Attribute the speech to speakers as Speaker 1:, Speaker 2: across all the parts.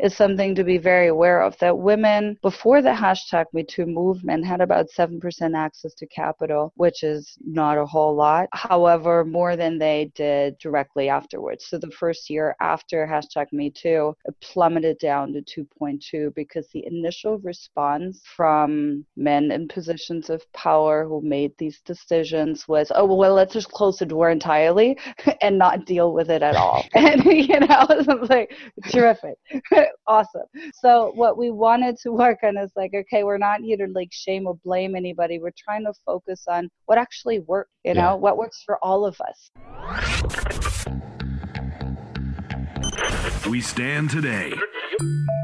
Speaker 1: is something to be very aware of that women before the hashtag MeToo movement had about 7% access to capital, which is not a whole lot. However, more than they did directly afterwards. So the first year after hashtag MeToo, it plummeted down to 2.2 because the initial response from men in positions of power who made these decisions was, oh, well, let's just close the door entirely and not deal with it at all. and, you know, it's like, terrific, awesome. So what we wanted to work on is like, okay, we're not here to like shame or blame anybody. We're trying to focus on what actually works, you know, yeah. what works for all of us.
Speaker 2: We stand today.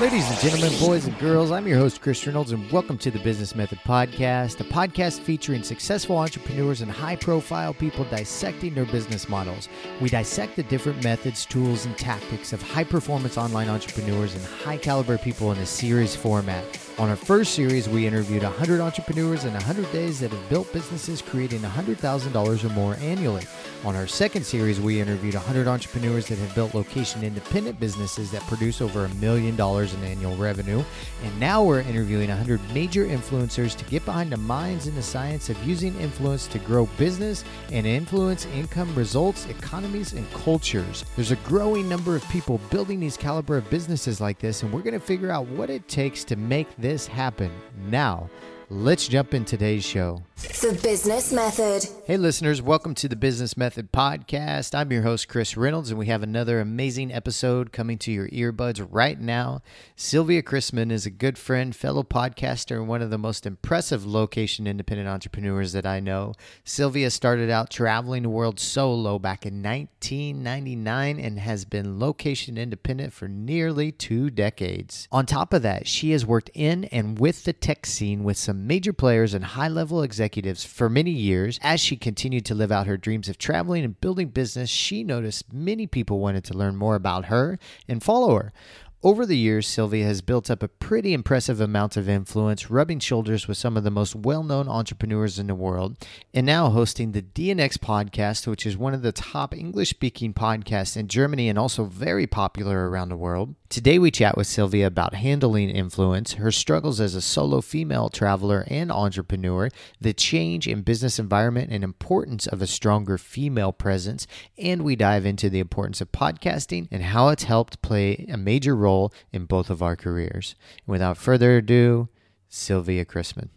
Speaker 3: Ladies and gentlemen, boys and girls, I'm your host, Chris Reynolds, and welcome to the Business Method Podcast, a podcast featuring successful entrepreneurs and high profile people dissecting their business models. We dissect the different methods, tools, and tactics of high performance online entrepreneurs and high caliber people in a series format. On our first series, we interviewed 100 entrepreneurs in 100 days that have built businesses creating $100,000 or more annually. On our second series, we interviewed 100 entrepreneurs that have built location independent businesses that produce over a million dollars in annual revenue. And now we're interviewing 100 major influencers to get behind the minds and the science of using influence to grow business and influence income, results, economies, and cultures. There's a growing number of people building these caliber of businesses like this, and we're going to figure out what it takes to make this happen now. Let's jump in today's show.
Speaker 4: The Business Method.
Speaker 3: Hey, listeners, welcome to the Business Method Podcast. I'm your host, Chris Reynolds, and we have another amazing episode coming to your earbuds right now. Silvia Christmann is a good friend, fellow podcaster, and one of the most impressive location independent entrepreneurs that I know. Silvia started out traveling the world solo back in 1999 and has been location independent for nearly two decades. On top of that, she has worked in and with the tech scene with some major players and high level executives for many years. As she continued to live out her dreams of traveling and building business, she noticed many people wanted to learn more about her and follow her. Over the years, Silvia has built up a pretty impressive amount of influence, rubbing shoulders with some of the most well known entrepreneurs in the world, and now hosting the DNX podcast, which is one of the top English speaking podcasts in Germany and also very popular around the world. Today, we chat with Silvia about handling influence, her struggles as a solo female traveler and entrepreneur, the change in business environment and importance of a stronger female presence, and we dive into the importance of podcasting and how it's helped play a major role in both of our careers. without further ado, Silvia Christmann.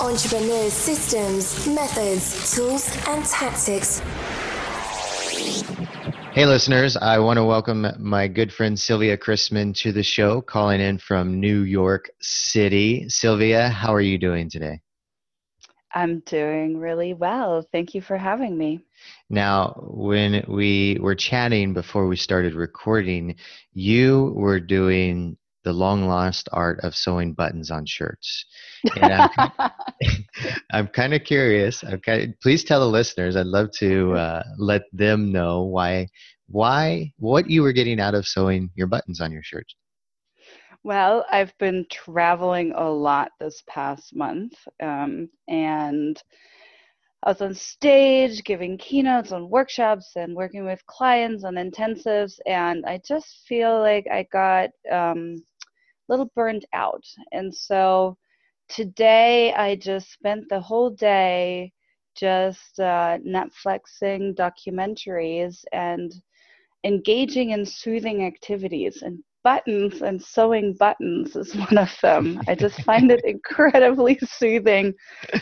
Speaker 4: Entrepreneurs' systems, methods, tools, and tactics
Speaker 3: Hey, listeners, I want to welcome my good friend Silvia Christmann to the show, calling in from New York City. Silvia, how are you doing today?
Speaker 1: I'm doing really well. Thank you for having me.
Speaker 3: Now, when we were chatting before we started recording, you were doing the long lost art of sewing buttons on shirts. And I'm, I'm kind of curious. I'm kind of, please tell the listeners. I'd love to uh, let them know why, why, what you were getting out of sewing your buttons on your shirts.
Speaker 1: Well, I've been traveling a lot this past month, um, and I was on stage giving keynotes on workshops and working with clients on intensives, and I just feel like I got um, little burned out. And so today I just spent the whole day just uh, Netflixing documentaries and engaging in soothing activities. And buttons and sewing buttons is one of them. I just find it incredibly soothing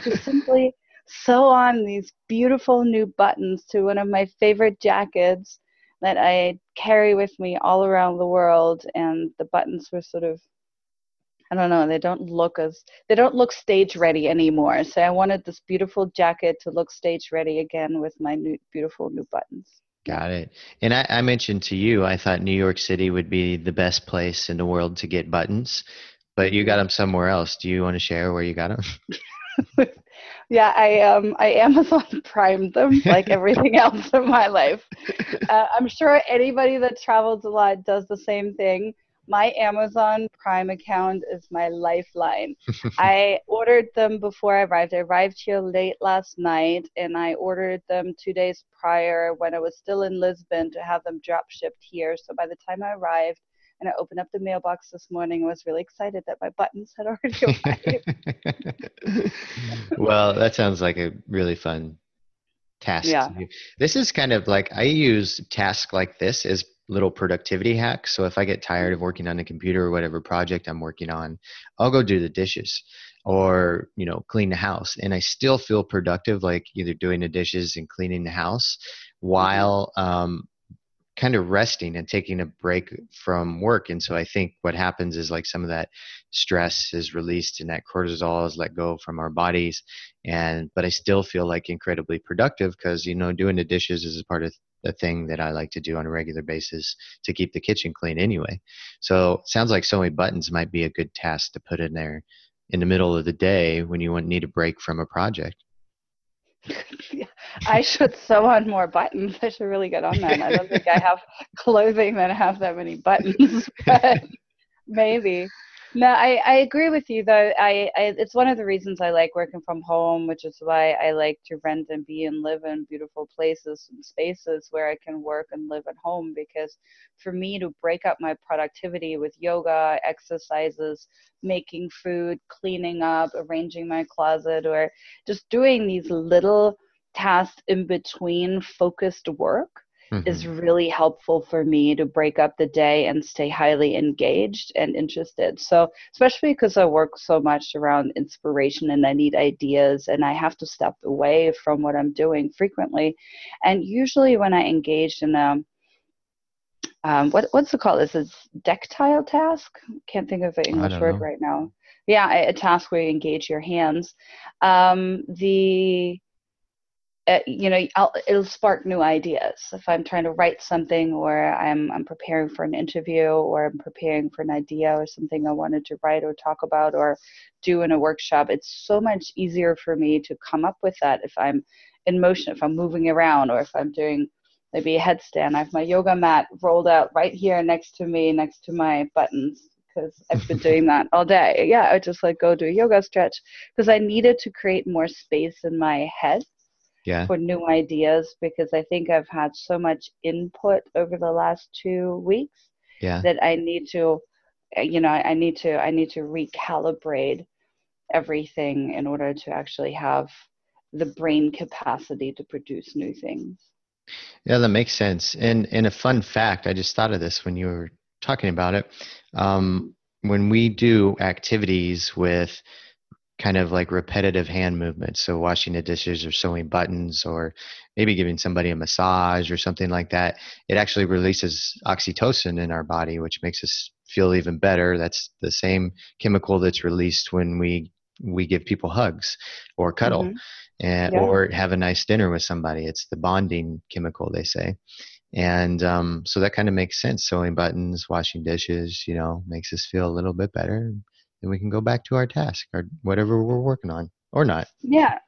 Speaker 1: to simply sew on these beautiful new buttons to one of my favorite jackets that I carry with me all around the world. And the buttons were sort of I don't know, they don't look as they don't look stage ready anymore. So I wanted this beautiful jacket to look stage ready again with my new beautiful new buttons.
Speaker 3: Got it. And I, I mentioned to you, I thought New York City would be the best place in the world to get buttons, but you got them somewhere else. Do you want to share where you got them?
Speaker 1: yeah, I um I Amazon primed them like everything else in my life. Uh, I'm sure anybody that travels a lot does the same thing. My Amazon Prime account is my lifeline. I ordered them before I arrived. I arrived here late last night, and I ordered them two days prior when I was still in Lisbon to have them drop shipped here. So by the time I arrived, and I opened up the mailbox this morning and was really excited that my buttons had already arrived.
Speaker 3: well, that sounds like a really fun task.
Speaker 1: Yeah.
Speaker 3: This is kind of like I use tasks like this as little productivity hacks. So if I get tired of working on the computer or whatever project I'm working on, I'll go do the dishes or, you know, clean the house and I still feel productive like either doing the dishes and cleaning the house while um, kind of resting and taking a break from work. And so I think what happens is like some of that stress is released and that cortisol is let go from our bodies. And but I still feel like incredibly productive because you know doing the dishes is a part of the thing that I like to do on a regular basis to keep the kitchen clean anyway. So sounds like sewing buttons might be a good task to put in there in the middle of the day when you would need a break from a project.
Speaker 1: I should sew on more buttons. I should really get on that. I don't think I have clothing that have that many buttons, but maybe. No, I, I agree with you though. I, I it's one of the reasons I like working from home, which is why I like to rent and be and live in beautiful places and spaces where I can work and live at home because for me to break up my productivity with yoga, exercises, making food, cleaning up, arranging my closet or just doing these little tasks in between focused work mm-hmm. is really helpful for me to break up the day and stay highly engaged and interested. So, especially because I work so much around inspiration and I need ideas and I have to step away from what I'm doing frequently. And usually, when I engage in a um, what what's it called? Is it tactile task? Can't think of the English word
Speaker 3: know.
Speaker 1: right now. Yeah, a, a, task where you engage your hands. Um, the uh, you know I'll, it'll spark new ideas if i'm trying to write something or I'm, I'm preparing for an interview or i'm preparing for an idea or something i wanted to write or talk about or do in a workshop it's so much easier for me to come up with that if i'm in motion if i'm moving around or if i'm doing maybe a headstand i have my yoga mat rolled out right here next to me next to my buttons because I've been doing that all day. Yeah, I just like go do a yoga stretch because I needed to create more space in my head
Speaker 3: yeah.
Speaker 1: for new ideas because I think I've had so much input over the last two weeks
Speaker 3: yeah.
Speaker 1: that I need to, you know, I need to, I need to recalibrate everything in order to actually have the brain capacity to produce new things.
Speaker 3: Yeah, that makes sense. And and a fun fact, I just thought of this when you were talking about it. Um, when we do activities with kind of like repetitive hand movements. So washing the dishes or sewing buttons or maybe giving somebody a massage or something like that. It actually releases oxytocin in our body, which makes us feel even better. That's the same chemical that's released when we we give people hugs or cuddle mm-hmm. and, yeah. or have a nice dinner with somebody. It's the bonding chemical, they say. And um, so that kind of makes sense. Sewing buttons, washing dishes, you know, makes us feel a little bit better then we can go back to our task or whatever we're working on or not.
Speaker 1: Yeah.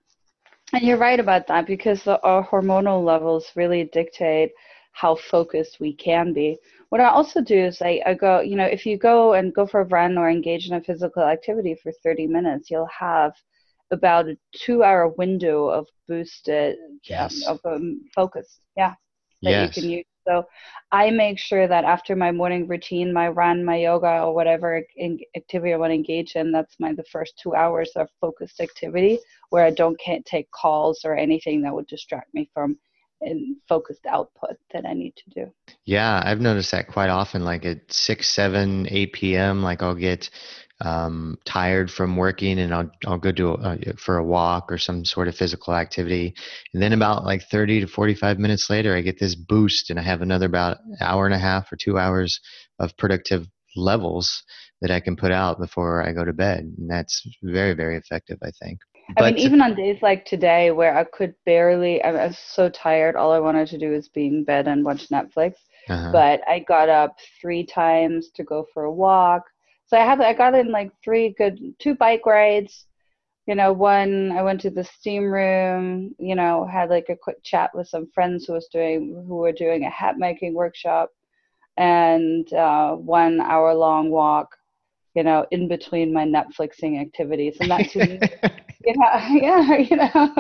Speaker 1: And you're right about that because the, our hormonal levels really dictate how focused we can be. What I also do is I, I go, you know, if you go and go for a run or engage in a physical activity for 30 minutes, you'll have about a two hour window of boosted
Speaker 3: yes.
Speaker 1: of um, focus. Yeah. That
Speaker 3: yes.
Speaker 1: you can use so I make sure that after my morning routine, my run, my yoga, or whatever activity I want to engage in, that's my the first two hours of focused activity where I don't can't take calls or anything that would distract me from in focused output that I need to do.
Speaker 3: Yeah, I've noticed that quite often. Like at six, seven, eight p.m., like I'll get um, tired from working and I'll, I'll go do a, for a walk or some sort of physical activity. And then about like 30 to 45 minutes later, I get this boost and I have another about hour and a half or two hours of productive levels that I can put out before I go to bed. And that's very, very effective, I think.
Speaker 1: I mean, even on days like today where I could barely, I was so tired, all I wanted to do was be in bed and watch Netflix. Uh-huh. But I got up three times to go for a walk. So I have I got in like three good two bike rides, you know, one I went to the steam room, you know, had like a quick chat with some friends who was doing who were doing a hat making workshop, and uh, one hour long walk, you know, in between my Netflixing activities, and that's you know, yeah, you know,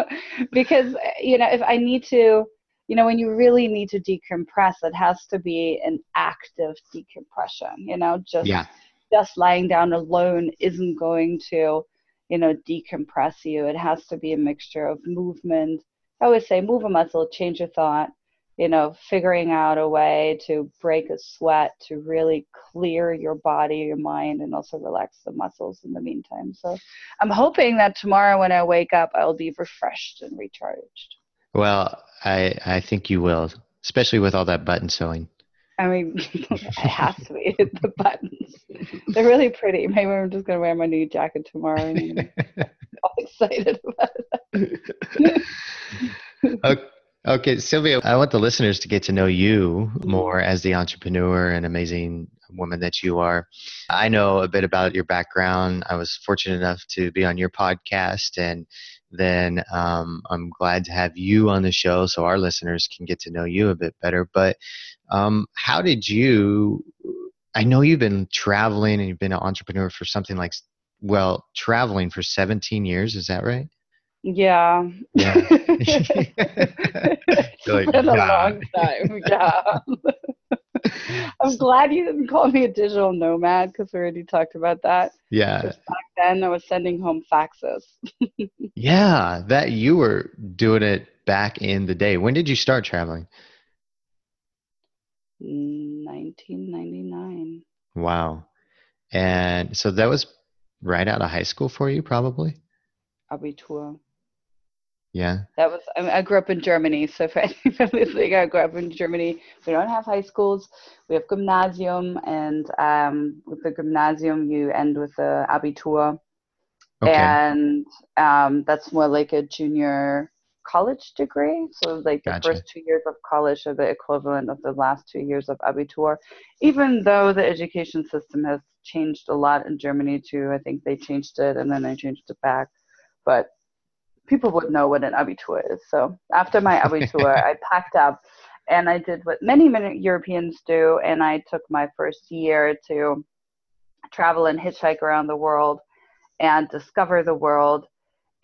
Speaker 1: because you know if I need to. You know, when you really need to decompress, it has to be an active decompression. You know, just
Speaker 3: yeah.
Speaker 1: Just lying down alone isn't going to you know, decompress you. It has to be a mixture of movement. I always say move a muscle, change a thought, you know, figuring out a way to break a sweat to really clear your body, your mind, and also relax the muscles in the meantime. So I'm hoping that tomorrow when I wake up, I'll be refreshed and recharged.
Speaker 3: Well, I, I think you will, especially with all that button sewing.
Speaker 1: I mean, it has to be the buttons. They're really pretty. Maybe I'm just gonna wear my new jacket tomorrow. And I'm all excited about it.
Speaker 3: okay. Okay, Silvia, I want the listeners to get to know you more as the entrepreneur and amazing woman that you are. I know a bit about your background. I was fortunate enough to be on your podcast, and then um, I'm glad to have you on the show so our listeners can get to know you a bit better. But um, how did you? I know you've been traveling and you've been an entrepreneur for something like, well, traveling for 17 years. Is that right?
Speaker 1: Yeah.
Speaker 3: Yeah.
Speaker 1: it's
Speaker 3: like,
Speaker 1: been a long time. Yeah. I'm glad you didn't call me a digital nomad because we already talked about that.
Speaker 3: Yeah.
Speaker 1: back then I was sending home faxes.
Speaker 3: Yeah. That you were doing it back in the day. When did you start traveling?
Speaker 1: 1999.
Speaker 3: Wow. And so that was right out of high school for you, probably?
Speaker 1: Abitur.
Speaker 3: Yeah.
Speaker 1: That was, I, mean, I grew up in Germany, so for anyone listening, I grew up in Germany. We don't have high schools. We have gymnasium, and um, with the gymnasium, you end with the Abitur.
Speaker 3: Okay.
Speaker 1: And um, that's more like a junior college degree. So, like the
Speaker 3: Gotcha.
Speaker 1: first two years of college are the equivalent of the last two years of Abitur. Even though the education system has changed a lot in Germany, too. I think they changed it and then they changed it back. But people would know what an abitur is. So after my abitur, I packed up and I did what many, many Europeans do, and I took my first year to travel and hitchhike around the world and discover the world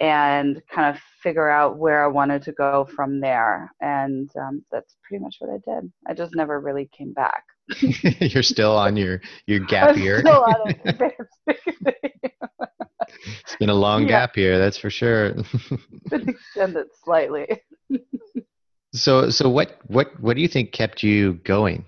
Speaker 1: and kind of figure out where I wanted to go from there. And um, that's pretty much what I did. I just never really came back.
Speaker 3: You're still on your your gap
Speaker 1: I'm
Speaker 3: year.
Speaker 1: still on it.
Speaker 3: it's been a long
Speaker 1: Yeah.
Speaker 3: gap year, that's for sure.
Speaker 1: been extended slightly.
Speaker 3: so so what what what do you think kept you going?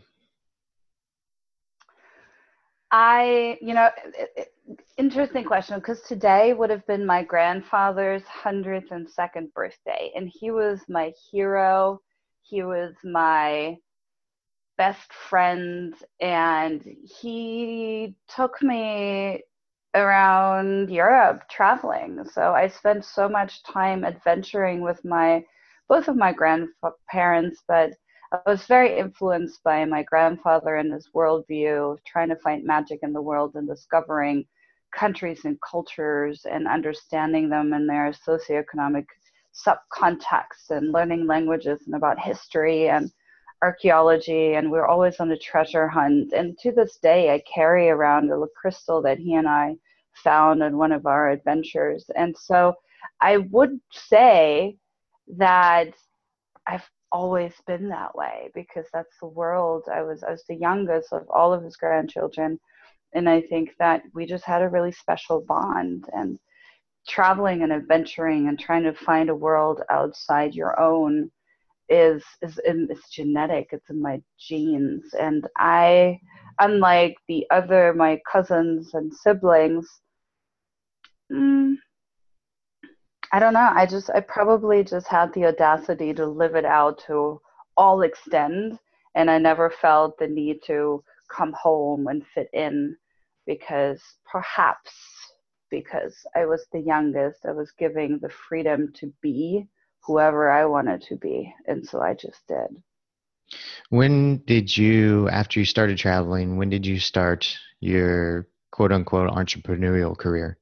Speaker 1: I, you know, it, it, interesting question because today would have been my grandfather's 102nd birthday, and he was my hero. He was my best friend, and he took me around Europe traveling. So I spent so much time adventuring with my both of my grandparents, but I was very influenced by my grandfather and his worldview trying to find magic in the world and discovering countries and cultures and understanding them and their socioeconomic subcontexts and learning languages and about history and archaeology. And we're always on a treasure hunt. And to this day, I carry around a crystal that he and I found on one of our adventures. And so I would say that I've always been that way because that's the world I was I was the youngest of all of his grandchildren and I think that we just had a really special bond and traveling and adventuring and trying to find a world outside your own is is it's genetic it's in my genes and I unlike the other my cousins and siblings mm, I don't know. I just, I probably just had the audacity to live it out to all extent. And I never felt the need to come home and fit in because perhaps because I was the youngest, I was giving the freedom to be whoever I wanted to be. And so I just did.
Speaker 3: When did you after you started traveling, when did you start your quote unquote entrepreneurial career?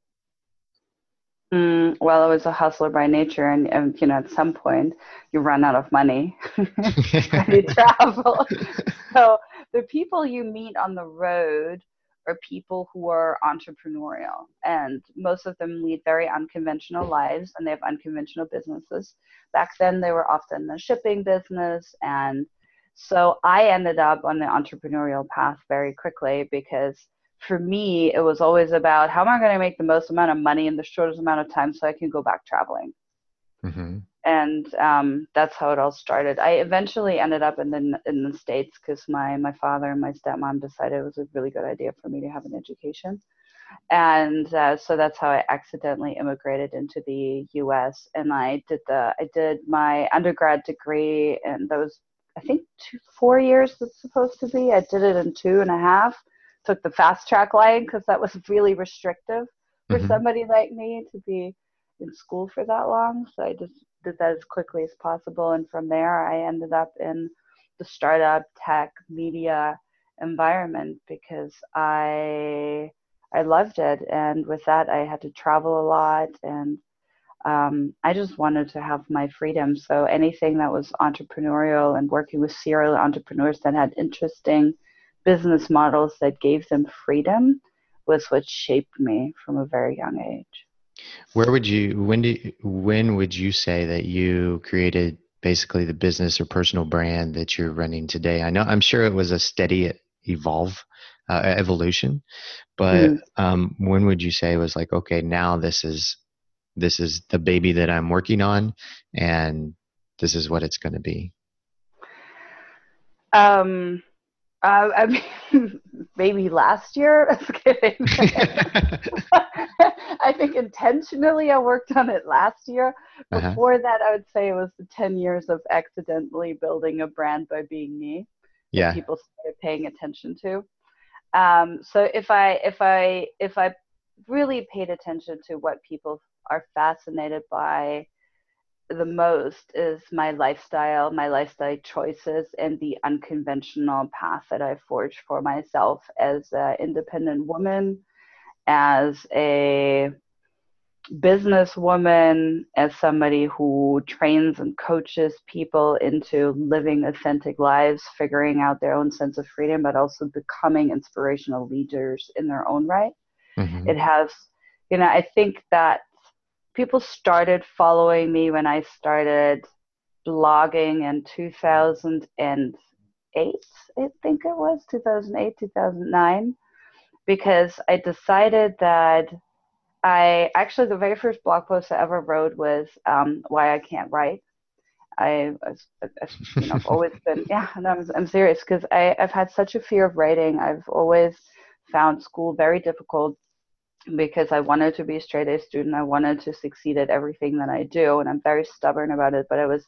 Speaker 1: Mm, well, I was a hustler by nature, and, and you know, at some point, you run out of money when you travel. so the people you meet on the road are people who are entrepreneurial, and most of them lead very unconventional lives, and they have unconventional businesses. Back then, they were often the shipping business, and so I ended up on the entrepreneurial path very quickly because for me, it was always about how am I going to make the most amount of money in the shortest amount of time so I can go back traveling. Mm-hmm. And um, that's how it all started. I eventually ended up in the in the states because my my father and my stepmom decided it was a really good idea for me to have an education, and uh, so that's how I accidentally immigrated into the U.S. And I did the I did my undergrad degree, and that was I think two four years. It's supposed to be. I did it in two and a half took the fast track line because that was really restrictive for mm-hmm. somebody like me to be in school for that long. So I just did that as quickly as possible. And from there, I ended up in the startup tech media environment because I I loved it. And with that, I had to travel a lot and um, I just wanted to have my freedom. So anything that was entrepreneurial and working with serial entrepreneurs that had interesting business models that gave them freedom was what shaped me from a very young age.
Speaker 3: Where would you when do when would you say that you created basically the business or personal brand that you're running today? I know I'm sure it was a steady evolve uh, evolution, but mm. um, when would you say it was like okay now this is this is the baby that I'm working on and this is what it's going to be?
Speaker 1: Um, uh, I mean, maybe last year. I was kidding. I think intentionally I worked on it last year. Uh-huh. Before uh-huh. that, I would say it was the 10 years of accidentally building a brand by being me.
Speaker 3: Yeah.
Speaker 1: people started paying attention to. Um, so if I if I if I really paid attention to what people are fascinated by the most is my lifestyle, my lifestyle choices, and the unconventional path that I forged for myself as an independent woman, as a businesswoman, as somebody who trains and coaches people into living authentic lives, figuring out their own sense of freedom, but also becoming inspirational leaders in their own right. Mm-hmm. It has, you know, I think that people started following me when I started blogging in 2008, I think it was 2008, 2009, because I decided that I actually the very first blog post I ever wrote was um, why I can't write. I, I, you know, I've always been yeah, no, I'm, I'm serious because I've had such a fear of writing. I've always found school very difficult because I wanted to be a straight A student. I wanted to succeed at everything that I do, and I'm very stubborn about it. But I was,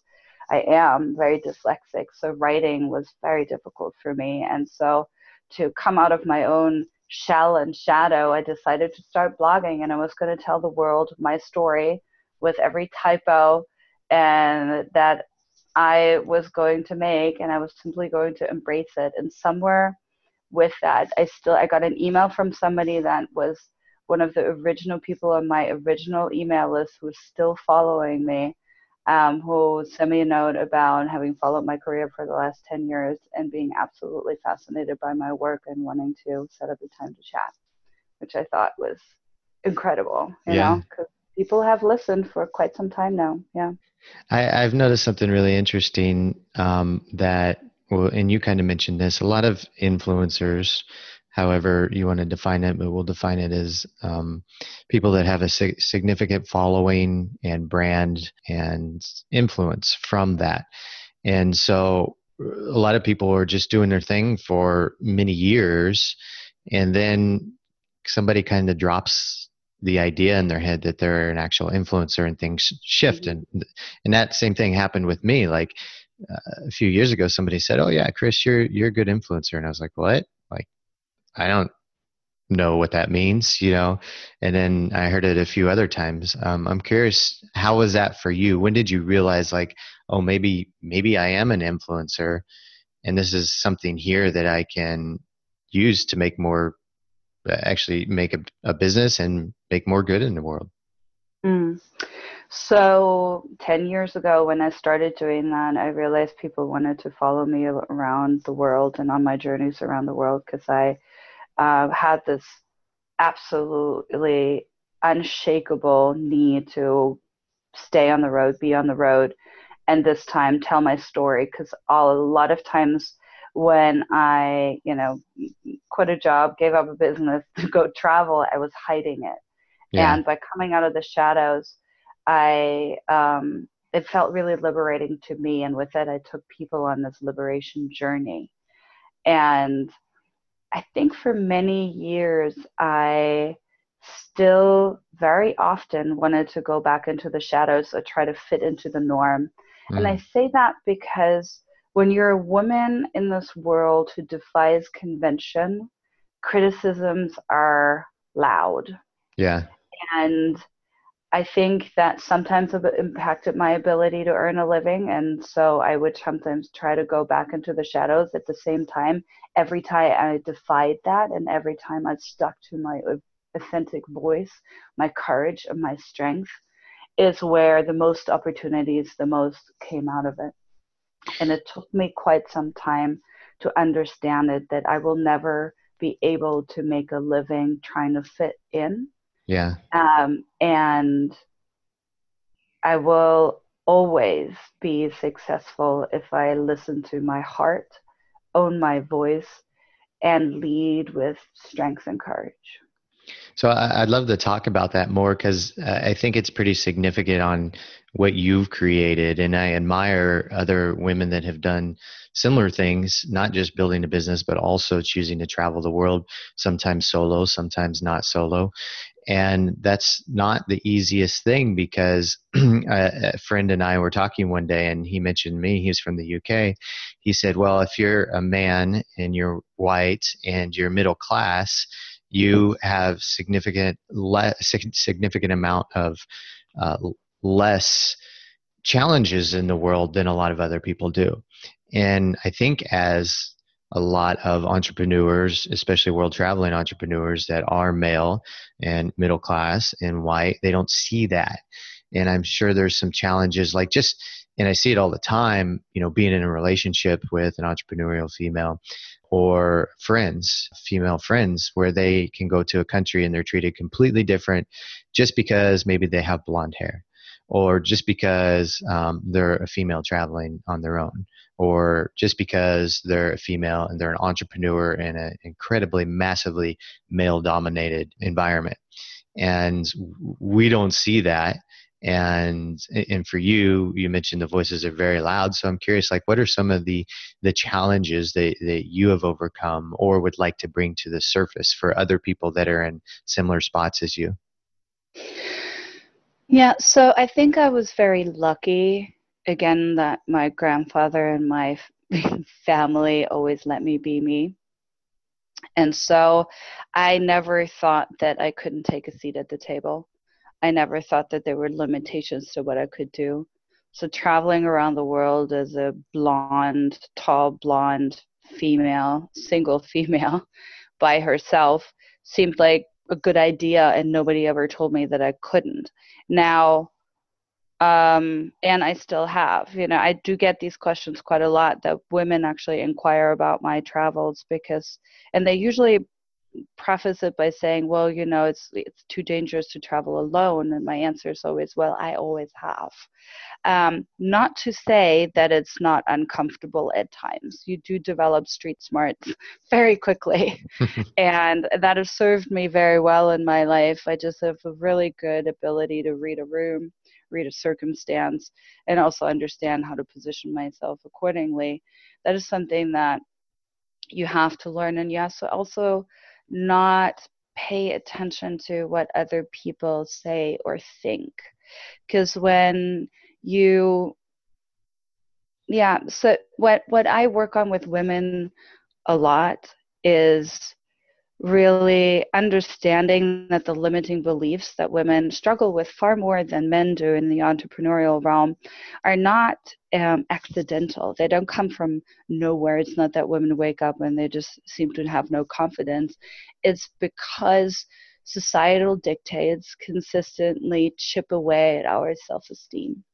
Speaker 1: I am very dyslexic, so writing was very difficult for me. And so, to come out of my own shell and shadow, I decided to start blogging, and I was going to tell the world my story with every typo, and that I was going to make, and I was simply going to embrace it. And somewhere with that, I still I got an email from somebody that was one of the original people on my original email list who's still following me, um, who sent me a note about having followed my career for the last 10 years and being absolutely fascinated by my work and wanting to set up a time to chat, which I thought was incredible, you yeah. know, because people have listened for quite some time now. Yeah.
Speaker 3: I, have noticed something really interesting um, that, well, and you kind of mentioned this, a lot of influencers however you want to define it, but we'll define it as um, people that have a sig- significant following and brand and influence from that. And so a lot of people are just doing their thing for many years, and then somebody kind of drops the idea in their head that they're an actual influencer and things shift mm-hmm. and and that same thing happened with me like uh, a few years ago somebody said oh yeah chris you're you're a good influencer and i was like what I don't know what that means, you know. And then I heard it a few other times. Um, I'm curious, how was that for you? When did you realize, like, oh, maybe maybe I am an influencer, and this is something here that I can use to make more, actually make a, a business and make more good in the world.
Speaker 1: Mm. So, 10 years ago, when I started doing that, I realized people wanted to follow me around the world and on my journeys around the world because I uh, had this absolutely unshakable need to stay on the road, be on the road, and this time tell my story because a lot of times when I, you know, quit a job, gave up a business to go travel, I was hiding it. Yeah. And by coming out of the shadows, I um, it felt really liberating to me, and with it, I took people on this liberation journey. And I think for many years, I still very often wanted to go back into the shadows or try to fit into the norm. Mm. And I mm. say that because when you're a woman in this world who defies convention, criticisms are loud.
Speaker 3: Yeah.
Speaker 1: And I think that sometimes it impacted my ability to earn a living. And so I would sometimes try to go back into the shadows at the same time. Every time I defied that, and every time I stuck to my authentic voice, my courage, and my strength, is where the most opportunities, the most came out of it. And it took me quite some time to understand it that I will never be able to make a living trying to fit in
Speaker 3: yeah.
Speaker 1: Um, and I will always be successful if I listen to my heart, own my voice, and lead with strength and courage.
Speaker 3: So I'd love to talk about that more because uh, I think it's pretty significant on what you've created, and I admire other women that have done similar things, not just building a business, but also choosing to travel the world, sometimes solo, sometimes not solo. And that's not the easiest thing because a friend and I were talking one day and he mentioned me. He's from the UK. He said, Well, if you're a man and you're white and you're middle class, you have significant le- significant amount of uh, less challenges in the world than a lot of other people do. And I think as a lot of entrepreneurs, especially world traveling entrepreneurs that are male and middle class and white, they don't see that. And I'm sure there's some challenges like just, and I see it all the time, you know, being in a relationship with an entrepreneurial female or friends, female friends, where they can go to a country and they're treated completely different just because maybe they have blonde hair or just because um, they're a female traveling on their own or just because they're a female and they're an entrepreneur in an incredibly massively male dominated environment. And we don't see that and and for you you mentioned the voices are very loud so i'm curious like what are some of the the challenges that, that you have overcome or would like to bring to the surface for other people that are in similar spots as you
Speaker 1: yeah so i think i was very lucky again that my grandfather and my family always let me be me. And so I never thought that I couldn't take a seat at the table. I never thought that there were limitations to what I could do. So traveling around the world as a blonde, tall blonde female, single female by herself seemed like a good idea and nobody ever told me that I couldn't. Now um, and I still have. You know, I do get these questions quite a lot that women actually inquire about my travels because, and they usually preface it by saying, "Well, you know, it's it's too dangerous to travel alone," and my answer is always, "Well, I always have." Um, not to say that it's not uncomfortable at times. You do develop street smarts very quickly, and that has served me very well in my life. I just have a really good ability to read a room read a circumstance, and also understand how to position myself accordingly. That is something that you have to learn, and yes, also not pay attention to what other people say or think. Because when you yeah so what what i work on with women a lot is really understanding that the limiting beliefs that women struggle with far more than men do in the entrepreneurial realm are not um, accidental. They don't come from nowhere. It's not that women wake up and they just seem to have no confidence. It's because societal dictates consistently chip away at our self esteem.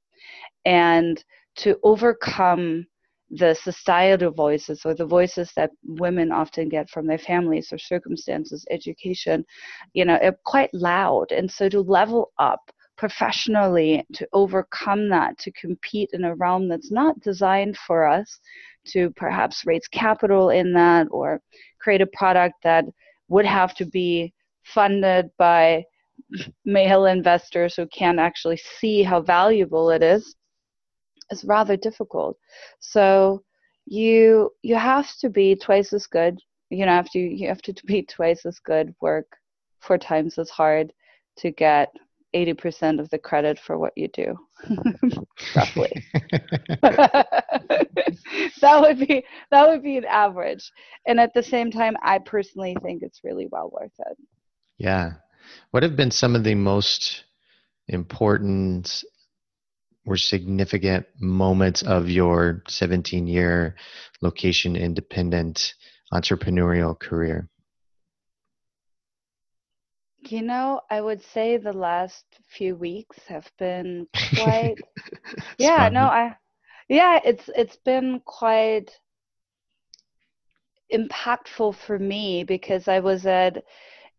Speaker 1: And to overcome the societal voices or the voices that women often get from their families or circumstances, education, you know, are quite loud. And so to level up professionally to overcome that, to compete in a realm that's not designed for us, to perhaps raise capital in that or create a product that would have to be funded by male investors who can't actually see how valuable it is is rather difficult. So you you have to be twice as good. You know, have to you have to be twice as good, work four times as hard to get 80% of the credit for what you do roughly that would be that would be an average and at the same time i personally think it's really well worth it
Speaker 3: yeah what have been some of the most important or significant moments of your 17 year location independent entrepreneurial career
Speaker 1: you know, I would say the last few weeks have been quite Yeah, no, I yeah, it's it's been quite impactful for me because I was at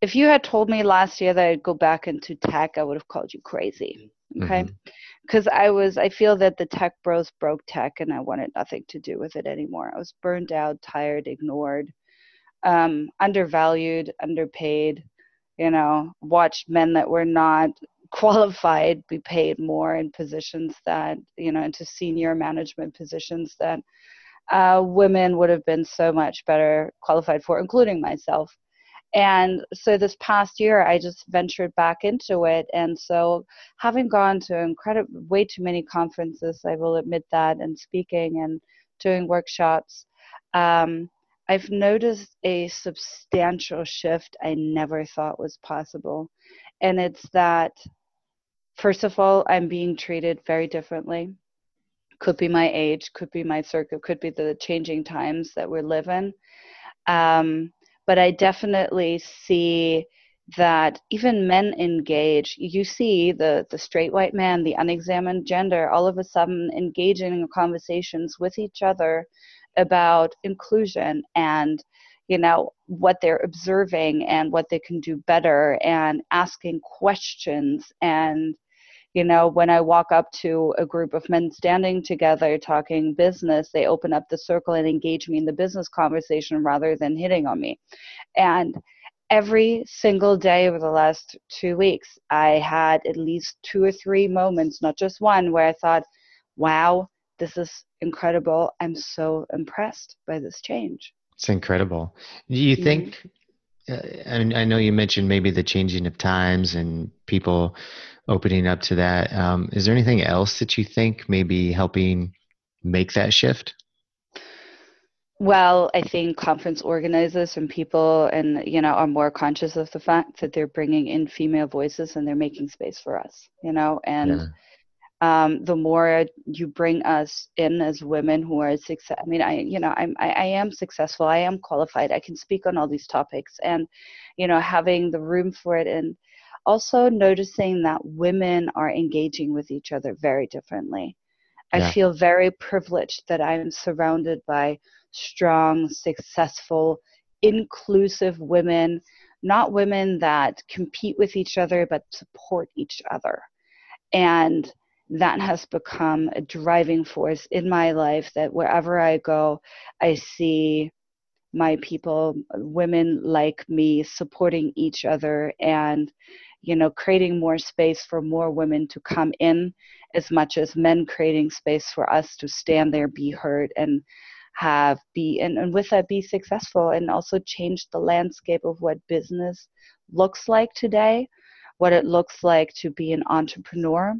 Speaker 1: if you had told me last year that I'd go back into tech, I would have called you crazy. Okay. Because mm-hmm. I was, I feel that the tech bros broke tech and I wanted nothing to do with it anymore. I was burned out, tired, ignored, um, undervalued, underpaid you know, watched men that were not qualified be paid more in positions that, you know, into senior management positions that uh, women would have been so much better qualified for, including myself. And so this past year, I just ventured back into it. And so, having gone to incredible, way too many conferences, I will admit that, and speaking and doing workshops, um, I've noticed a substantial shift I never thought was possible. And it's that, first of all, I'm being treated very differently. Could be my age, could be my circuit, could be the changing times that we live in. Um, but I definitely see that even men engage. You see the, the straight white man, the unexamined gender, all of a sudden engaging in conversations with each other about inclusion and you know what they're observing and what they can do better and asking questions and you know when i walk up to a group of men standing together talking business they open up the circle and engage me in the business conversation rather than hitting on me and every single day over the last two weeks i had at least two or three moments not just one where i thought wow this is incredible. I'm so impressed by this change.
Speaker 3: It's incredible. Do you mm-hmm. think? Uh, and I know you mentioned maybe the changing of times and people opening up to that. Um, is there anything else that you think maybe helping make that shift?
Speaker 1: Well, I think conference organizers and people, and you know, are more conscious of the fact that they're bringing in female voices and they're making space for us. You know, and. Yeah um, the more you bring us in as women who are success. I mean, I you know I'm I, I am successful. I am qualified. I can speak on all these topics, and you know having the room for it, and also noticing that women are engaging with each other very differently. Yeah. I feel very privileged that I am surrounded by strong, successful, inclusive women, not women that compete with each other but support each other. And that has become a driving force in my life that wherever I go, I see my people, women like me, supporting each other and, you know, creating more space for more women to come in as much as men creating space for us to stand there, be heard, and have be and, and with that be successful and also change the landscape of what business looks like today, what it looks like to be an entrepreneur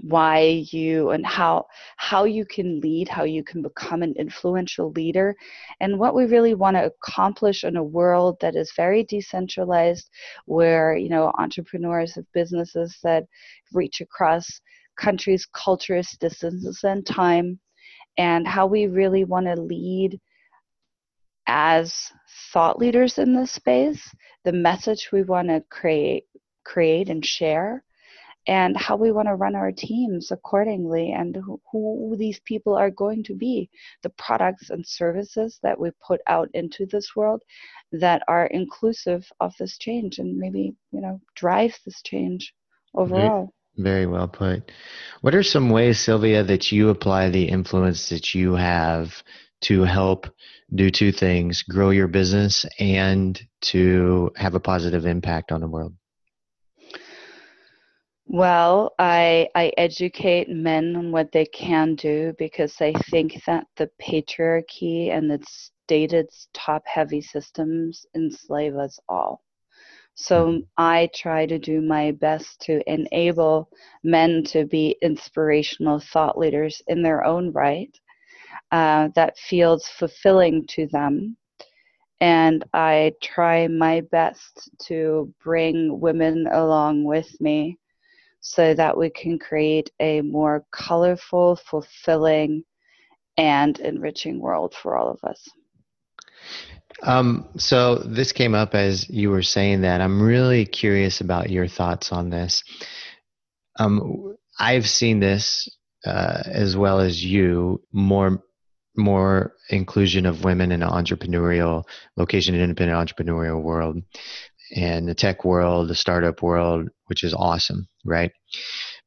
Speaker 1: why you and how how you can lead how you can become an influential leader. And what we really want to accomplish in a world that is very decentralized where you know entrepreneurs have businesses that reach across countries cultures distances and time and how we really want to lead as thought leaders in this space, the message we want to create, create and share, and how we want to run our teams accordingly, and who, who these people are going to be, the products and services that we put out into this world that are inclusive of this change, and maybe you know drive this change overall.
Speaker 3: Very, very well put. What are some ways, Silvia, that you apply the influence that you have to help do two things grow your business and to have a positive impact on the world?
Speaker 1: Well, I I educate men on what they can do because I think that the patriarchy and its dated top heavy systems enslave us all. So mm-hmm. I try to do my best to enable men to be inspirational thought leaders in their own right uh, that feels fulfilling to them. And I try my best to bring women along with me so that we can create a more colorful, fulfilling, and enriching world for all of us.
Speaker 3: Um, so this came up as you were saying that. I'm really curious about your thoughts on this. Um, I've seen this uh, as well as you more more inclusion of women in entrepreneurial location independent entrepreneurial world and the tech world the startup world which is awesome right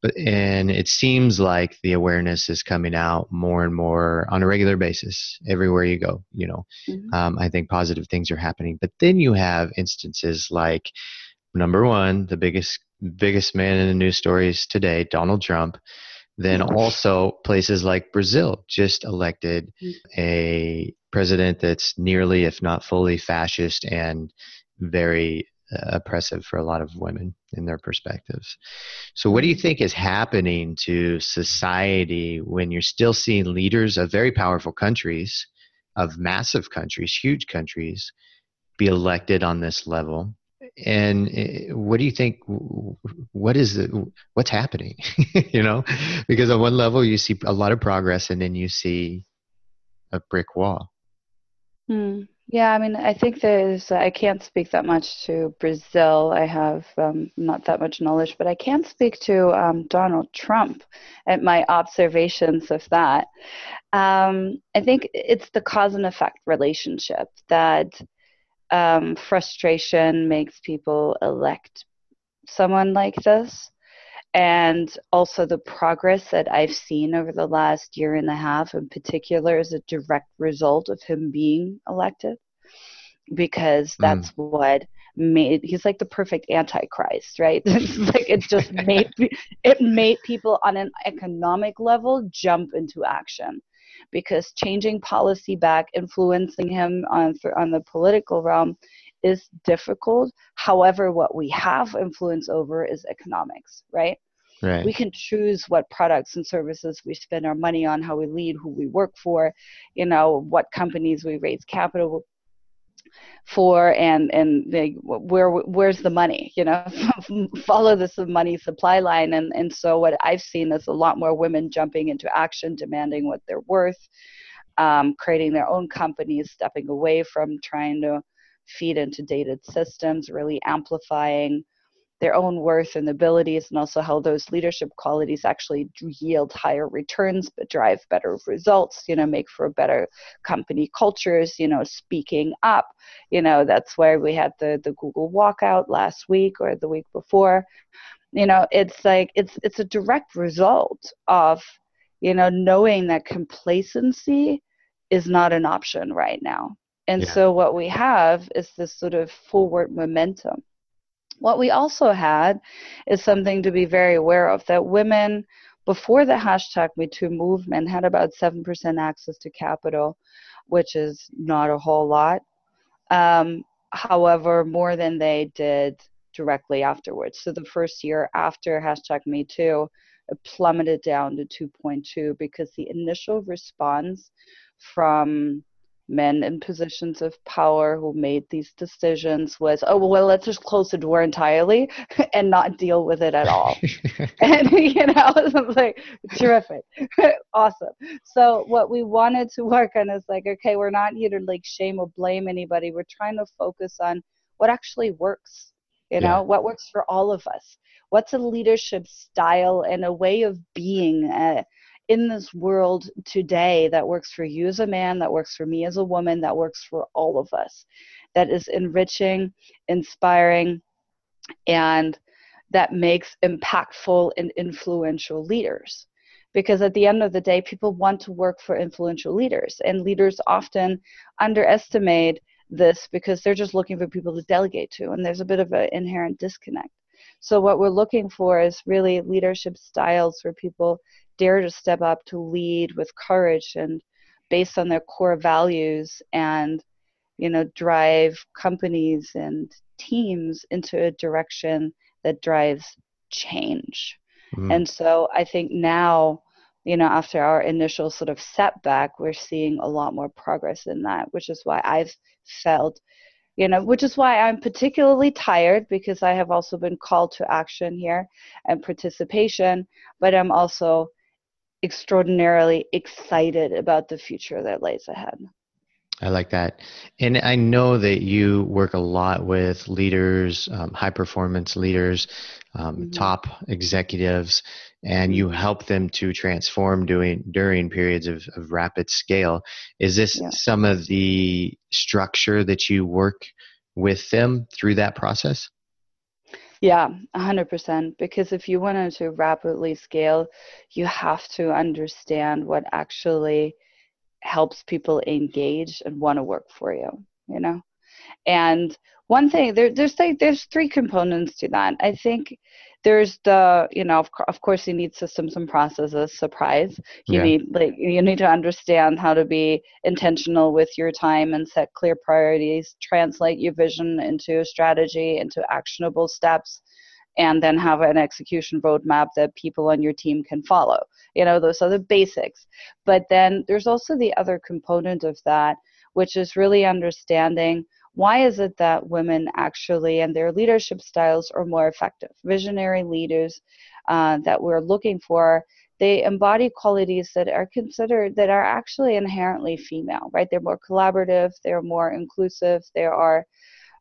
Speaker 3: but and it seems like the awareness is coming out more and more on a regular basis everywhere you go you know mm-hmm. um, i think positive things are happening but then you have instances like number one the biggest biggest man in the news stories today donald trump then also places like Brazil just elected mm-hmm. a president that's nearly, if not fully, fascist and very oppressive for a lot of women in their perspectives. So, what do you mm-hmm. think is happening to society when you're still seeing leaders of very powerful countries, of massive countries, huge countries, be elected on this level? and eh, what do you think what is the what's happening you know because on one level you see a lot of progress and then you see a brick wall
Speaker 1: hmm. Yeah i mean i think there's i can't speak that much to brazil i have um, not that much knowledge but i can speak to um, donald trump and my observations of that um, i think it's the cause and effect relationship that um, frustration makes people elect someone like this. And also, the progress that I've seen over the last year and a half, in particular, is a direct result of him being elected because mm. that's mm. what made he's like the perfect antichrist right it's like it just made it made people on an economic level jump into action because changing policy back, influencing him on on the political realm, is difficult. However, what we have influence over is economics, right?
Speaker 3: Right.
Speaker 1: We can choose what products and services we spend our money on, how we lead, who we work for, you know, what companies we raise capital for and and where where's the money you know follow this money supply line and and so what i've seen is a lot more women jumping into action demanding what they're worth um, creating their own companies stepping away from trying to feed into dated systems really amplifying their own worth and abilities and also how those leadership qualities actually yield higher returns but drive better results you know make for better company cultures you know speaking up. You know that's where we had the the google walkout last week or the week before. You know it's like it's it's a direct result of you know knowing that complacency is not an option right now. And yeah. so what we have is this sort of forward momentum what we also had is something to be very aware of that women before the hashtag MeToo movement had about 7% access to capital, which is not a whole lot. Um, however, more than they did directly afterwards. So the first year after hashtag MeToo, it plummeted down to 2.2 because the initial response from men in positions of power who made these decisions was oh well let's just close the door entirely and not deal with it at all. And you know it's like terrific. Awesome. So what we wanted to work on is like okay we're not here to like shame or blame anybody. We're trying to focus on what actually works you know yeah. what works for all of us. What's a leadership style and a way of being uh, in this world today that works for you as a man, that works for me as a woman, that works for all of us, that is enriching, inspiring, and that makes impactful and influential leaders. Because at the end of the day, people want to work for influential leaders, and leaders often underestimate this because they're just looking for people to delegate to, and there's a bit of an inherent disconnect. So, what we're looking for is really leadership styles where people dare to step up to lead with courage and based on their core values and you know drive companies and teams into a direction that drives change mm-hmm. and so i think now you know after our initial sort of setback we're seeing a lot more progress in that which is why i've felt you know which is why i'm particularly tired because i have also been called to action here and participation but i'm also extraordinarily excited about the future that lays ahead.
Speaker 3: I like that. And I know that you work a lot with leaders, um, high performance leaders, um, mm-hmm. top executives, and you help them to transform doing, during periods of, of rapid scale. Is this yeah. some of the structure that you work with them through that process?
Speaker 1: Yeah, 100%. Because if you wanted to rapidly scale, you have to understand what actually helps people engage and want to work for you, you know? And one thing, there, there's like, there's three components to that. I think there's the you know of, of course you need systems and processes surprise. You yeah. need like you need to understand how to be intentional with your time and set clear priorities translate your vision into a strategy into actionable steps and then have an execution roadmap that people on your team can follow. You know those are the basics. But then there's also the other component of that which is really understanding why is it that women actually and their leadership styles are more effective? Visionary leaders uh, that we're looking for, they embody qualities that are considered that are actually inherently female, right? They're more collaborative, they're more inclusive, they are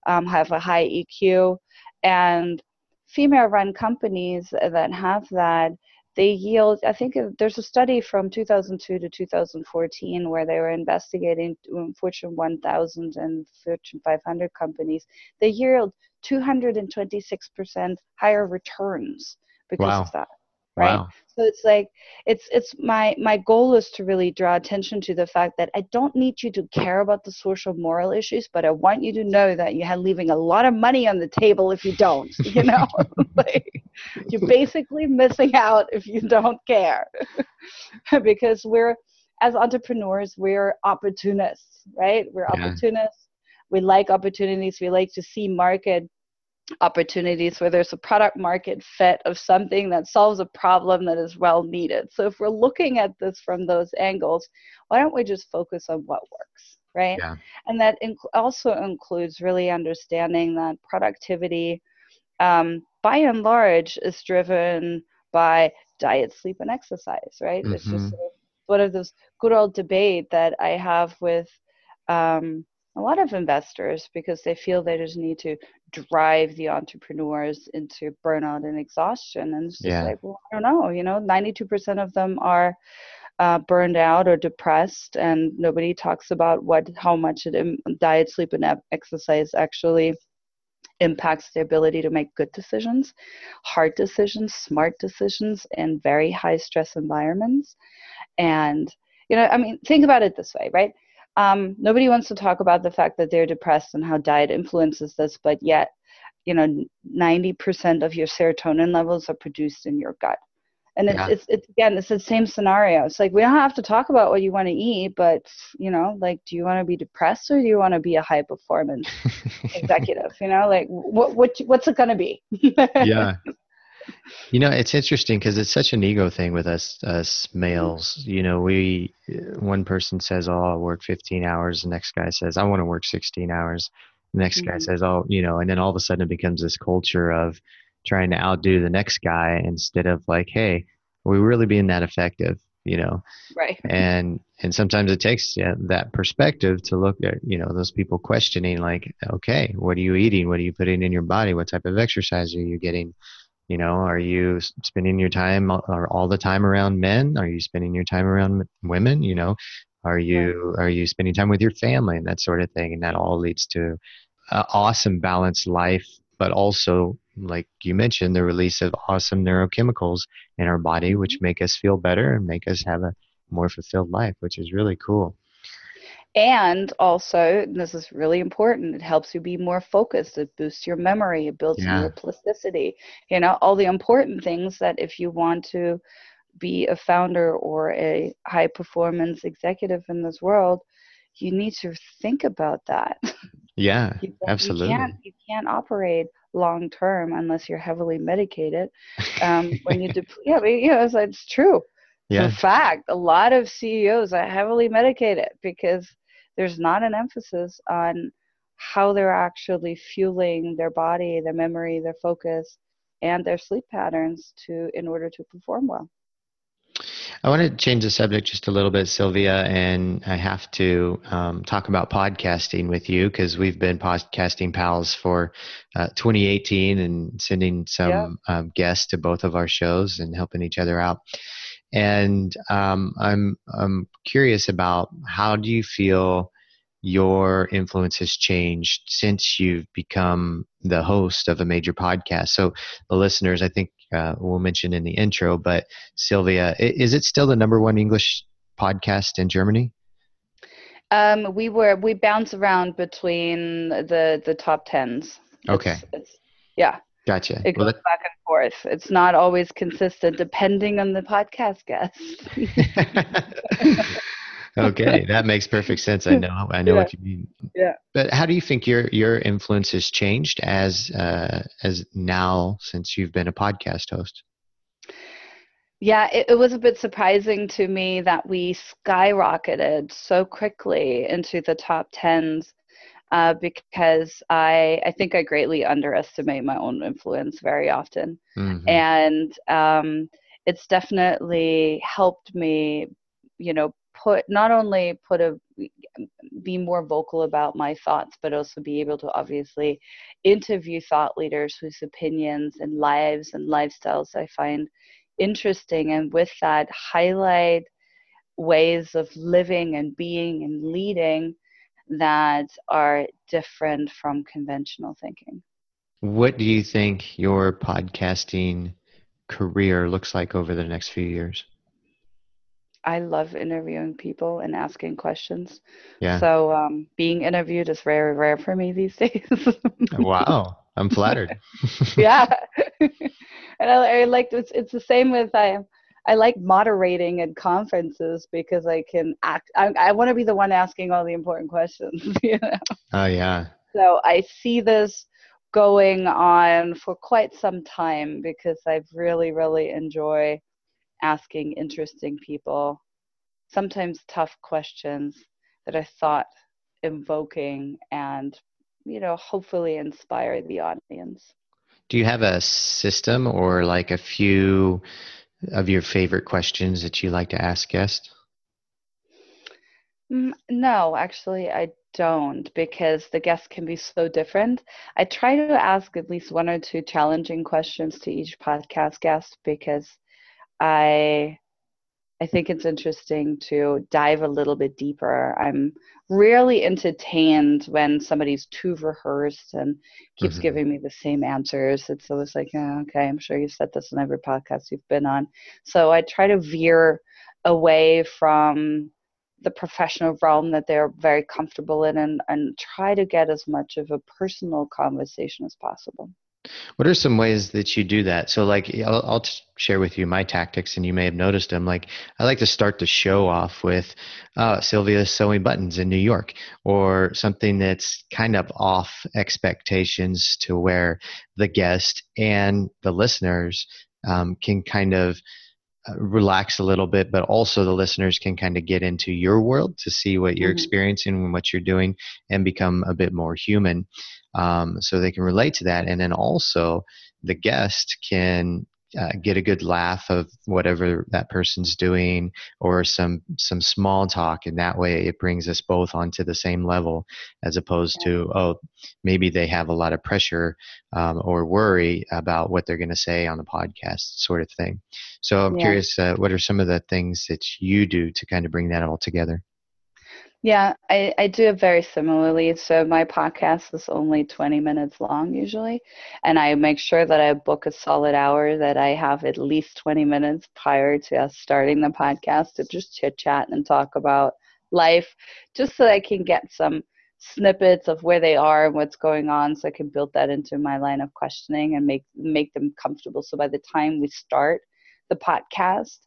Speaker 1: um, have a high EQ, and female-run companies that have that they yield i think uh, there's a study from 2002 to 2014 where they were investigating um, fortune 1000 and fortune 500 companies they yield 226% higher returns because wow. of that right? Wow. so it's like it's it's my my goal is to really draw attention to the fact that i don't need you to care about the social moral issues but i want you to know that you're leaving a lot of money on the table if you don't you know? Like you're basically missing out if you don't care. Because we're as entrepreneurs we're opportunists right? We're yeah. opportunists. We like opportunities. We like to see market opportunities where there's a product market fit of something that solves a problem that is well needed. So if we're looking at this from those angles, why don't we just focus on what works, right? Yeah. And that inc- also includes really understanding that productivity, um, by and large, is driven by diet, sleep, and exercise, right? Mm-hmm. It's just mm-hmm. sort of one of those good old debate that I have with um, a lot of investors because they feel they just need to drive the entrepreneurs into burnout and exhaustion. And it's just yeah. like, well, I don't know, you know, 92% of them are uh, burned out or depressed, and nobody talks about what how much it, diet, sleep, and exercise actually impacts the ability to make good decisions, hard decisions, smart decisions in very high stress environments. And you know, I mean, think about it this way, right? Um, nobody wants to talk about the fact that they're depressed and how diet influences this, but yet, you know, 90% of your serotonin levels are produced in your gut. And it's, yeah. it's, it's, again, it's the same scenario. It's like, we don't have to talk about what you want to eat, but, you know, like, do you want to be depressed or do you want to be a high performance executive? You know, like, what, what, what's it going to be?
Speaker 3: yeah. You know, it's interesting because it's such an ego thing with us, us males. You know, we one person says, "Oh, I'll work 15 hours," the next guy says, "I want to work 16 hours." The next mm-hmm. guy says, "Oh, you know," and then all of a sudden it becomes this culture of trying to outdo the next guy instead of like, "Hey, are we really being that effective?" You know,
Speaker 1: right?
Speaker 3: And and sometimes it takes yeah, that perspective to look at you know those people questioning like, "Okay, what are you eating? What are you putting in your body? What type of exercise are you getting?" You know, are you spending your time or all the time around men? Are you spending your time around women? You know, are you are you spending time with your family and that sort of thing? And that all leads to an awesome balanced life, but also like you mentioned, the release of awesome neurochemicals in our body, which mm-hmm. make us feel better and make us have a more fulfilled life, which is really cool.
Speaker 1: And also, and this is really important, it helps you be more focused. It boosts your memory. It builds yeah. plasticity. You know, all the important things that if you want to be a founder or a high performance executive in this world, you need to think about that.
Speaker 3: Yeah, you absolutely.
Speaker 1: You can't, you can't operate long term unless you're heavily medicated. Um, when you deploy, yeah, but, you know, it's, it's true. Yeah. In fact, a lot of CEOs are heavily medicated because there's not an emphasis on how they're actually fueling their body, their memory, their focus, and their sleep patterns to in order to perform well.
Speaker 3: I want to change the subject just a little bit, Silvia, and I have to um, talk about podcasting with you because we've been podcasting pals for uh, 2018 and sending some yeah. um, guests to both of our shows and helping each other out. And um, I'm I'm curious about how do you feel your influence has changed since you've become the host of a major podcast. So the listeners, I think uh, we'll mention in the intro, but Silvia, is it still the number one English podcast in Germany?
Speaker 1: Um, we were we bounce around between the the top tens.
Speaker 3: Okay. It's, it's,
Speaker 1: yeah.
Speaker 3: Gotcha.
Speaker 1: It goes well, back and forth. It's not always consistent depending on the podcast guest.
Speaker 3: okay, that makes perfect sense. I know. I know
Speaker 1: yeah.
Speaker 3: what you mean.
Speaker 1: Yeah.
Speaker 3: But how do you think your your influence has changed as uh, as now since you've been a podcast host?
Speaker 1: Yeah, it, it, was a bit surprising to me that we skyrocketed so quickly into the top tens uh, because I I think I greatly underestimate my own influence very often, mm-hmm. and um, it's definitely helped me, you know, put not only put a be more vocal about my thoughts, but also be able to obviously interview thought leaders whose opinions and lives and lifestyles I find interesting, and with that highlight ways of living and being and leading that are different from conventional thinking.
Speaker 3: What do you think your podcasting career looks like over the next few years?
Speaker 1: I love interviewing people and asking questions.
Speaker 3: Yeah.
Speaker 1: So um, being interviewed is very rare for me these days.
Speaker 3: wow, I'm flattered.
Speaker 1: yeah, and I, I like it's it's the same with I I like moderating at conferences because I can act. I, I want to be the one asking all the important questions. You know?
Speaker 3: Oh yeah.
Speaker 1: So I see this going on for quite some time because I really really enjoy asking interesting people sometimes tough questions that are thought invoking and you know hopefully inspire the audience
Speaker 3: do you have a system or like a few of your favorite questions that you like to ask guests?
Speaker 1: Mm, no, actually, I don't because the guests can be so different. I try to ask at least one or two challenging questions to each podcast guest because I I think it's interesting to dive a little bit deeper. I'm rarely entertained when somebody's too rehearsed and keeps mm-hmm. giving me the same answers. It's always like, oh, okay, I'm sure you've said this in every podcast you've been on. So I try to veer away from the professional realm that they're very comfortable in and, and try to get as much of a personal conversation as possible.
Speaker 3: What are some ways that you do that? So, like, I'll, I'll share with you my tactics, and you may have noticed them. Like, I like to start the show off with uh, Silvia sewing buttons in New York, or something that's kind of off expectations to where the guest and the listeners um, can kind of uh, relax a little bit, but also the listeners can kind of get into your world to see what you're
Speaker 1: Mhm.
Speaker 3: experiencing and what you're doing and become a bit more human. Um, so they can relate to that. And then also the guest can uh, get a good laugh of whatever that person's doing or some some small talk and that way it brings us both onto the same level as opposed to oh maybe they have a lot of pressure um, or worry about what they're going to say on the podcast sort of thing so i'm
Speaker 1: Yeah.
Speaker 3: curious uh, what are some of the things that you do to kind of bring that all together
Speaker 1: Yeah, I, I do it very similarly. So my podcast is only 20 minutes long usually, and I make sure that I book a solid hour that I have at least 20 minutes prior to us starting the podcast to just chit chat and talk about life, just so I can get some snippets of where they are and what's going on so I can build that into my line of questioning and make make them comfortable. So by the time we start the podcast,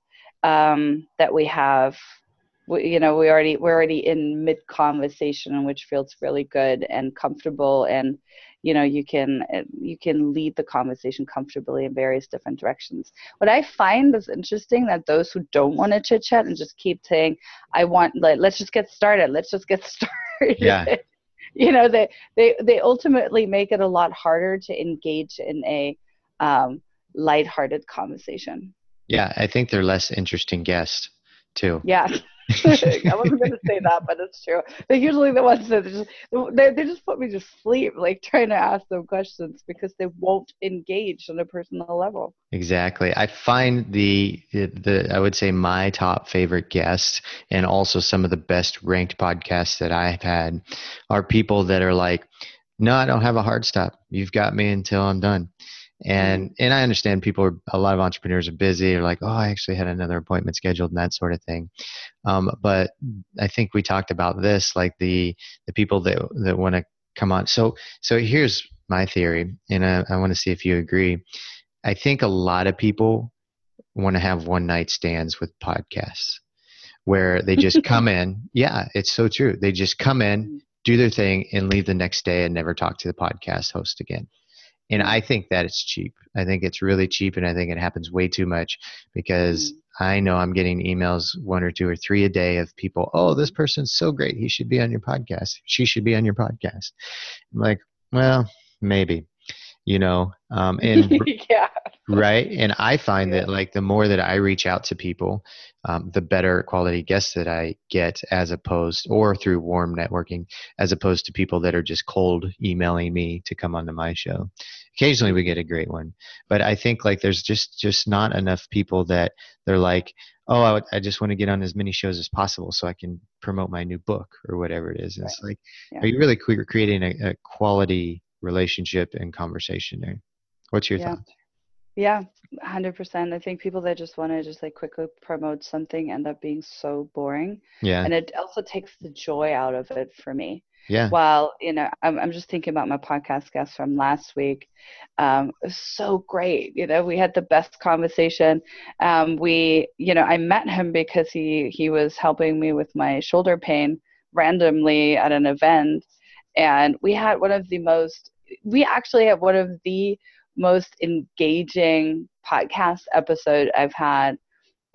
Speaker 1: um, that we have we, you know we already we're already in mid conversation which feels really good and comfortable and you know you can uh, you can lead the conversation comfortably in various different directions. What i find is interesting that those who don't want to chit chat and just keep saying i want like let's just get started. Let's just get started.
Speaker 3: Yeah.
Speaker 1: you know they they they ultimately make it a lot harder to engage in a um lighthearted conversation.
Speaker 3: Yeah i think they're less interesting guests too.
Speaker 1: Yeah. I wasn't going to say that, but it's true. They're usually the ones that just they they just put me to sleep, like trying to ask them questions because they won't engage on a personal level.
Speaker 3: Exactly. I find the, the the I would say my top favorite guests and also some of the best ranked podcasts that I've had are people that are like, no, I don't have a hard stop. You've got me until I'm done. And and I understand people are a lot of entrepreneurs are busy. They're like, oh, I actually had another appointment scheduled and that sort of thing. Um, but I think we talked about this, like the the people that that want to come on. So so here's my theory, and I, I want to see if you agree. I think a lot of people want to have one night stands with podcasts where they just come in. Yeah, it's so true. They just come in, do their thing, and leave the next day and never talk to the podcast host again. And I think that it's cheap. I think it's really cheap, and I think it happens way too much because mm. I know I'm getting emails one or two or three a day of people, oh, this person's so great. He should be on your podcast. She should be on your podcast. I'm like, well, maybe, you know, um, and
Speaker 1: yeah.
Speaker 3: right and i find
Speaker 1: Yeah.
Speaker 3: that like the more that i reach out to people um, the better quality guests that i get as opposed or through warm networking as opposed to people that are just cold emailing me to come onto my show occasionally we get a great one but i think like there's just just not enough people that they're like oh i, would, I just want to get on as many shows as possible so i can promote my new book or whatever it is And it's like
Speaker 1: Yeah.
Speaker 3: are you really creating a, a quality relationship and conversation there what's your
Speaker 1: Yeah.
Speaker 3: thoughts
Speaker 1: Yeah, hundred percent. I think people that just want to just like quickly promote something end up being so boring,
Speaker 3: yeah
Speaker 1: and it also takes the joy out of it for me.
Speaker 3: Yeah.
Speaker 1: While you know, I'm I'm just thinking about my podcast guest from last week. Um, it was so great. You know, we had the best conversation. Um, we, you know, I met him because he he was helping me with my shoulder pain randomly at an event, and we had one of the most. We actually have one of the most engaging podcast episode I've had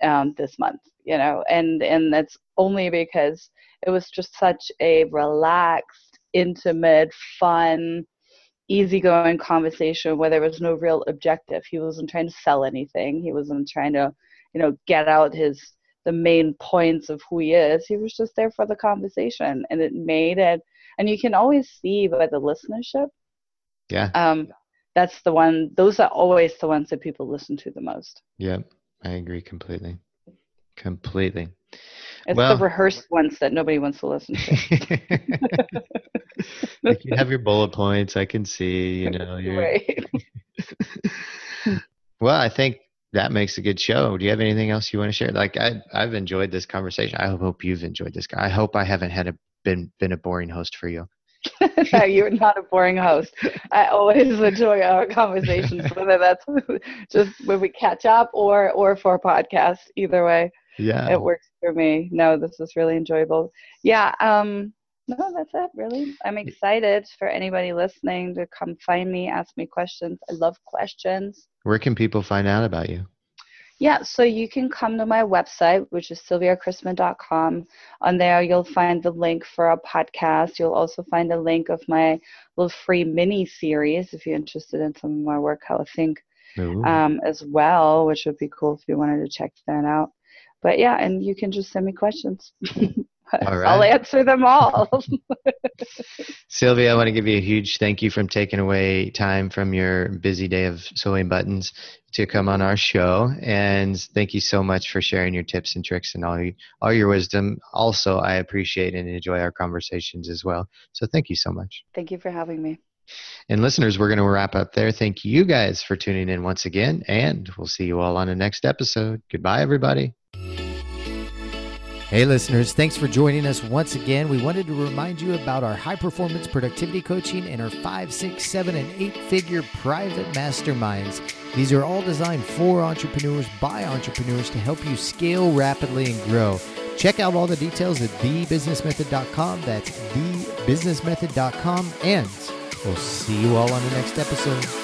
Speaker 1: um, this month. You know, and and that's only because it was just such a relaxed, intimate, fun, easygoing conversation where there was no real objective. He wasn't trying to sell anything. He wasn't trying to, you know, get out his the main points of who he is. He was just there for the conversation, and it made it. And you can always see by the listenership.
Speaker 3: Yeah.
Speaker 1: Um, that's the one. Those are always the ones that people listen to the most.
Speaker 3: Yep. I agree completely. Completely.
Speaker 1: It's
Speaker 3: Well-
Speaker 1: the rehearsed ones that nobody wants to listen to.
Speaker 3: like you have your bullet points. I can see, you know, you're,
Speaker 1: right.
Speaker 3: well, I think that makes a good show. Do you have anything else you want to share? Like I, I've enjoyed this conversation. I hope you've enjoyed this. I hope I haven't had a been been a boring host for you.
Speaker 1: no, you're not a boring host. I always enjoy our conversations, whether that's just when we catch up or or for a podcast. Either way,
Speaker 3: Yeah.
Speaker 1: it works for me. No, this is really enjoyable. Yeah. Um. No, that's it. Really, I'm excited for anybody listening to come find me, ask me questions. I love questions.
Speaker 3: Where can people find out about you?
Speaker 1: Yeah, so you can come to my website, which is silviachristmann.com. On there, you'll find the link for our podcast. You'll also find a link of my little free mini series if you're interested in some of my work, how I think, um, as well, which would be cool if you wanted to check that out. But yeah, and you can just send me questions.
Speaker 3: All right.
Speaker 1: I'll answer them all.
Speaker 3: Silvia, I want to give you a huge thank you from taking away time from your busy day of sewing buttons to come on our show. And thank you so much for sharing your tips and tricks and all, you, all your wisdom. Also, I appreciate and enjoy our conversations as well. So thank you so much.
Speaker 1: Thank you for having me.
Speaker 3: And listeners, we're going to wrap up there. Thank you guys for tuning in once again, and we'll see you all on the next episode. Goodbye, everybody. Hey, listeners, thanks for joining us once again. We wanted to remind you about our high performance productivity coaching and our five, six, seven, and eight figure private masterminds. These are all designed for entrepreneurs by entrepreneurs to help you scale rapidly and grow. Check out all the details at thebusinessmethod.com. That's thebusinessmethod.com. And we'll see you all on the next episode.